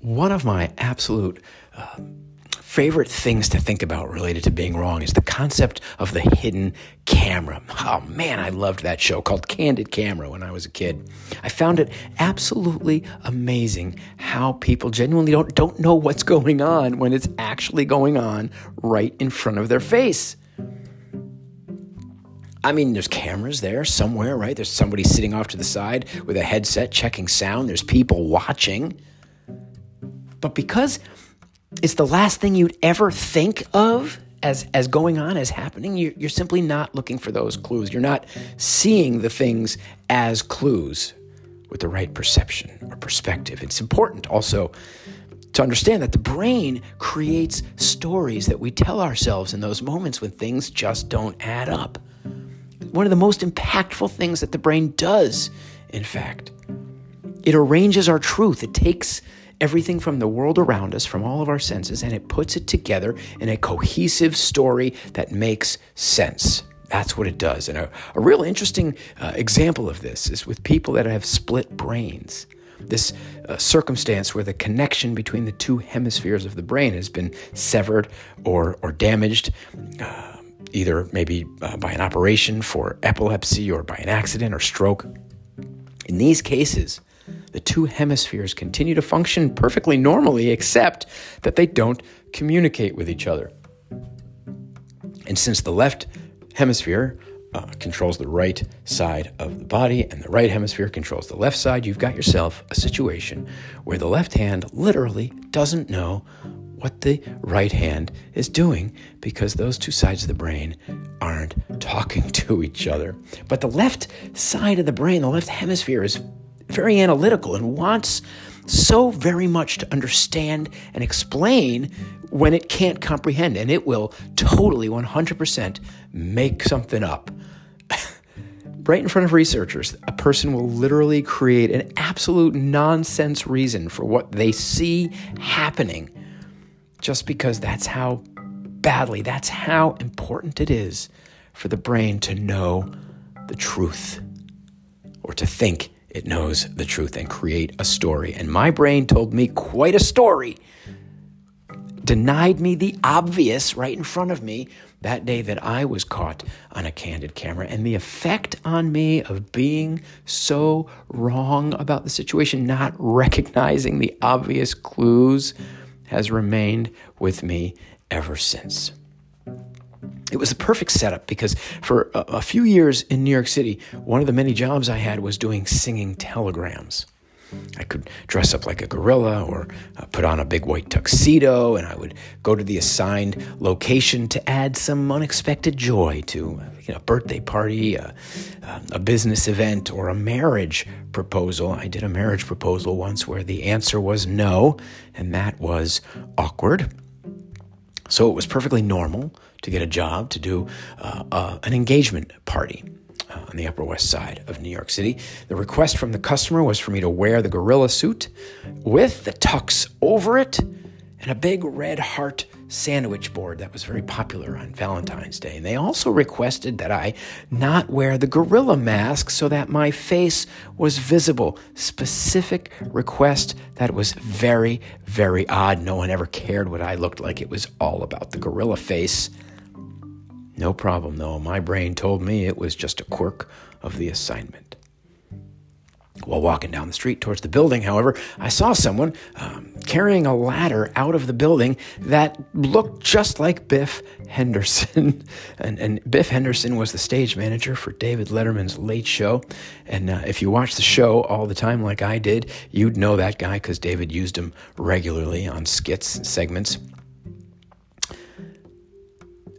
One of my absolute uh, favorite things to think about related to being wrong is the concept of the hidden camera. Oh man, I loved that show called Candid Camera when I was a kid. I found it absolutely amazing how people genuinely don't, don't know what's going on when it's actually going on right in front of their face. I mean, there's cameras there somewhere, right? There's somebody sitting off to the side with a headset checking sound. There's people watching. But because it's the last thing you'd ever think of as, as going on, as happening, you're, you're simply not looking for those clues. You're not seeing the things as clues with the right perception or perspective. It's important also to understand that the brain creates stories that we tell ourselves in those moments when things just don't add up. One of the most impactful things that the brain does, in fact, it arranges our truth. It takes everything from the world around us, from all of our senses, and it puts it together in a cohesive story that makes sense. That's what it does. And a, a real interesting uh, example of this is with people that have split brains. This uh, circumstance where the connection between the two hemispheres of the brain has been severed or, or damaged, uh, either maybe uh, by an operation for epilepsy or by an accident or stroke. In these cases, the two hemispheres continue to function perfectly normally, except that they don't communicate with each other. And since the left hemisphere uh, controls the right side of the body and the right hemisphere controls the left side, you've got yourself a situation where the left hand literally doesn't know what the right hand is doing because those two sides of the brain aren't talking to each other. But the left side of the brain, the left hemisphere, is very analytical and wants so very much to understand and explain when it can't comprehend. And it will totally 100% make something up. right in front of researchers, a person will literally create an absolute nonsense reason for what they see happening just because that's how badly, that's how important it is for the brain to know the truth or to think it knows the truth and create a story. And my brain told me quite a story, denied me the obvious right in front of me that day that I was caught on a candid camera. And the effect on me of being so wrong about the situation, not recognizing the obvious clues, has remained with me ever since it was a perfect setup because for a, a, few years in New York City, one of the many jobs I had was doing singing telegrams. I could dress up like a gorilla or uh, put on a big white tuxedo, and I would go to the assigned location to add some unexpected joy to uh, you know, a birthday party, a, a business event, or a marriage proposal. I did a marriage proposal once where the answer was no, and that was awkward. So it was perfectly normal to get a job to do uh, uh, an engagement party uh, on the Upper West Side of New York City. The request from the customer was for me to wear the gorilla suit with the tux over it and a big red heart sandwich board that was very popular on Valentine's Day. And they also requested that I not wear the gorilla mask so that my face was visible. Specific request that was very, very odd. No one ever cared what I looked like. It was all about the gorilla face. No problem, though. My brain told me it was just a quirk of the assignment. While walking down the street towards the building, however, I saw someone um, carrying a ladder out of the building that looked just like Biff Henderson. and, and, Biff Henderson was the stage manager for David Letterman's Late Show. And uh, if you watch the show all the time, like I did, you'd know that guy because David used him regularly on skits and segments.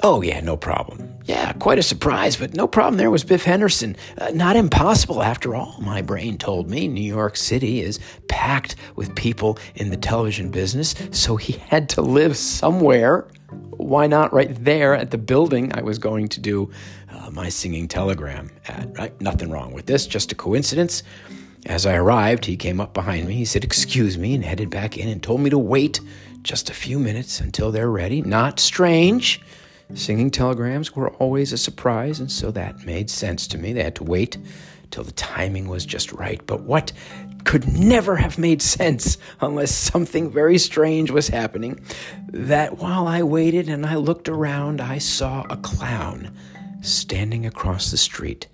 Oh, yeah, no problem. Yeah, quite a surprise, but no problem. There was Biff Henderson. Uh, not impossible, after all, my brain told me. New York City is packed with people in the television business, so he had to live somewhere. Why not right there at the building I was going to do uh, my singing telegram at? Right? Nothing wrong with this, just a coincidence. As I arrived, he came up behind me. He said, Excuse me, and headed back in and told me to wait just a few minutes until they're ready. Not strange. Singing telegrams were always a surprise, and so that made sense to me. They had to wait till the timing was just right. But what could never have made sense unless something very strange was happening. That while I waited and I looked around, I saw a clown standing across the street,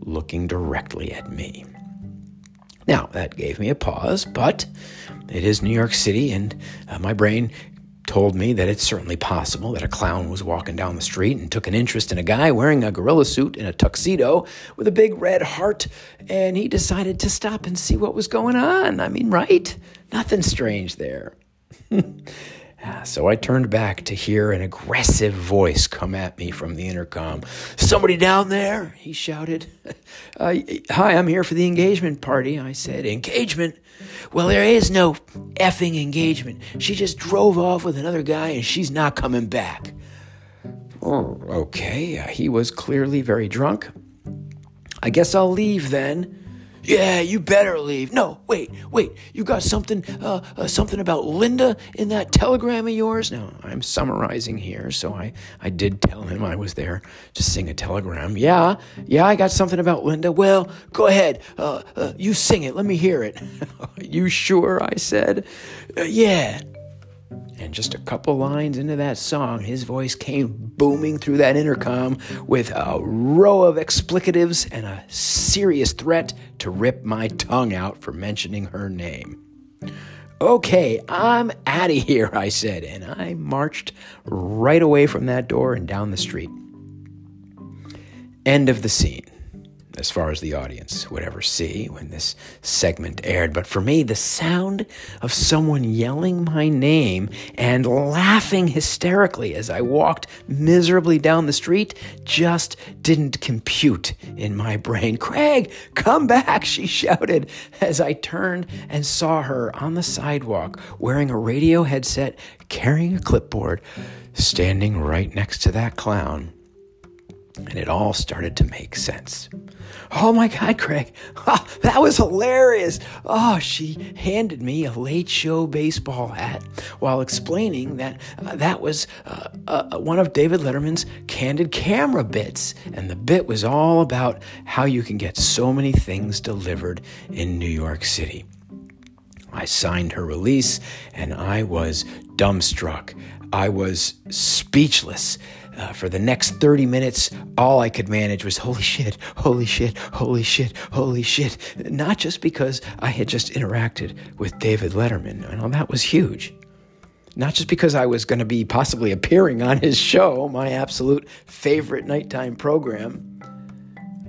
looking directly at me. Now, that gave me a pause, but it is New York City, and uh, my brain told me that it's certainly possible that a clown was walking down the street and took an interest in a guy wearing a gorilla suit and a tuxedo with a big red heart, and he decided to stop and see what was going on. I mean, right? Nothing strange there. So I turned back to hear an aggressive voice come at me from the intercom. Somebody down there, he shouted. Uh, Hi, I'm here for the engagement party. I said, Engagement? Well, there is no effing engagement. She just drove off with another guy and she's not coming back. Oh, okay. Uh, he was clearly very drunk. I guess I'll leave then. Yeah, you better leave. No, wait, wait. You got something, uh, uh, something about Linda in that telegram of yours? Now, I'm summarizing here, so I, I did tell him I was there to sing a telegram. Yeah, yeah, I got something about Linda. Well, go ahead. Uh, uh you sing it. Let me hear it. you sure? I said. Uh, yeah. And just a couple lines into that song, his voice came booming through that intercom with a row of explicatives and a serious threat to rip my tongue out for mentioning her name. Okay, I'm out of here, I said, and I marched right away from that door and down the street. End of the scene as far as the audience would ever see when this segment aired. But for me, the sound of someone yelling my name and laughing hysterically as I walked miserably down the street just didn't compute in my brain. Craig, come back, she shouted as I turned and saw her on the sidewalk wearing a radio headset, carrying a clipboard, standing right next to that clown. And it all started to make sense. Oh my God, Craig. Oh, that was hilarious. Oh, she handed me a late show baseball hat while explaining that uh, that was uh, uh, one of David Letterman's candid camera bits. And the bit was all about how you can get so many things delivered in New York City. I signed her release and I was dumbstruck. I was speechless. Uh, for the next 30 minutes, all I could manage was holy shit, holy shit, holy shit, holy shit. Not just because I had just interacted with David Letterman, and all that was huge. Not just because I was going to be possibly appearing on his show, my absolute favorite nighttime program,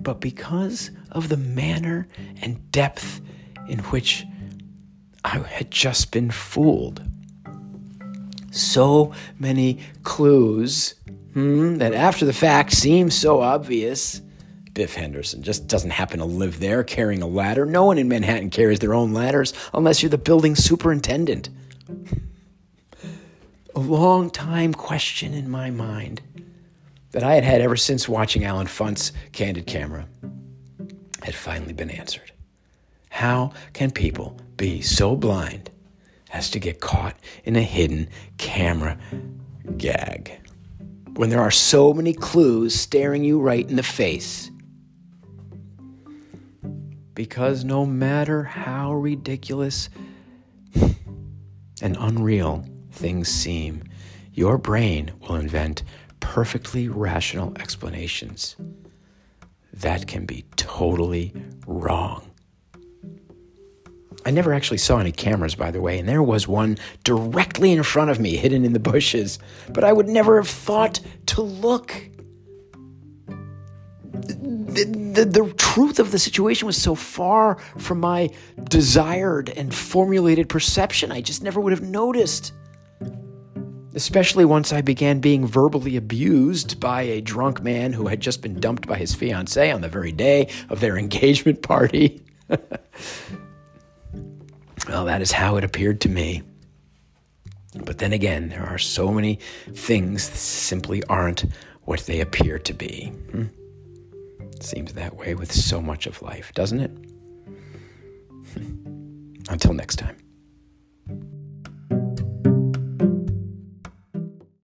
but because of the manner and depth in which I had just been fooled. So many clues hmm, that after the fact seems so obvious. Biff Henderson just doesn't happen to live there carrying a ladder. No one in Manhattan carries their own ladders unless you're the building superintendent. a long time question in my mind that I had had ever since watching Allen Funt's Candid Camera had finally been answered. How can people be so blind as to get caught in a hidden camera gag? When there are so many clues staring you right in the face. Because no matter how ridiculous and unreal things seem, your brain will invent perfectly rational explanations that can be totally wrong. I never actually saw any cameras, by the way, and there was one directly in front of me, hidden in the bushes, but I would never have thought to look. The, the, the, truth of the situation was so far from my desired and formulated perception, I just never would have noticed. Especially once I began being verbally abused by a drunk man who had just been dumped by his fiancee on the very day of their engagement party. Well, that is how it appeared to me. But then again, there are so many things that simply aren't what they appear to be. Hmm? Seems that way with so much of life, doesn't it? Until next time.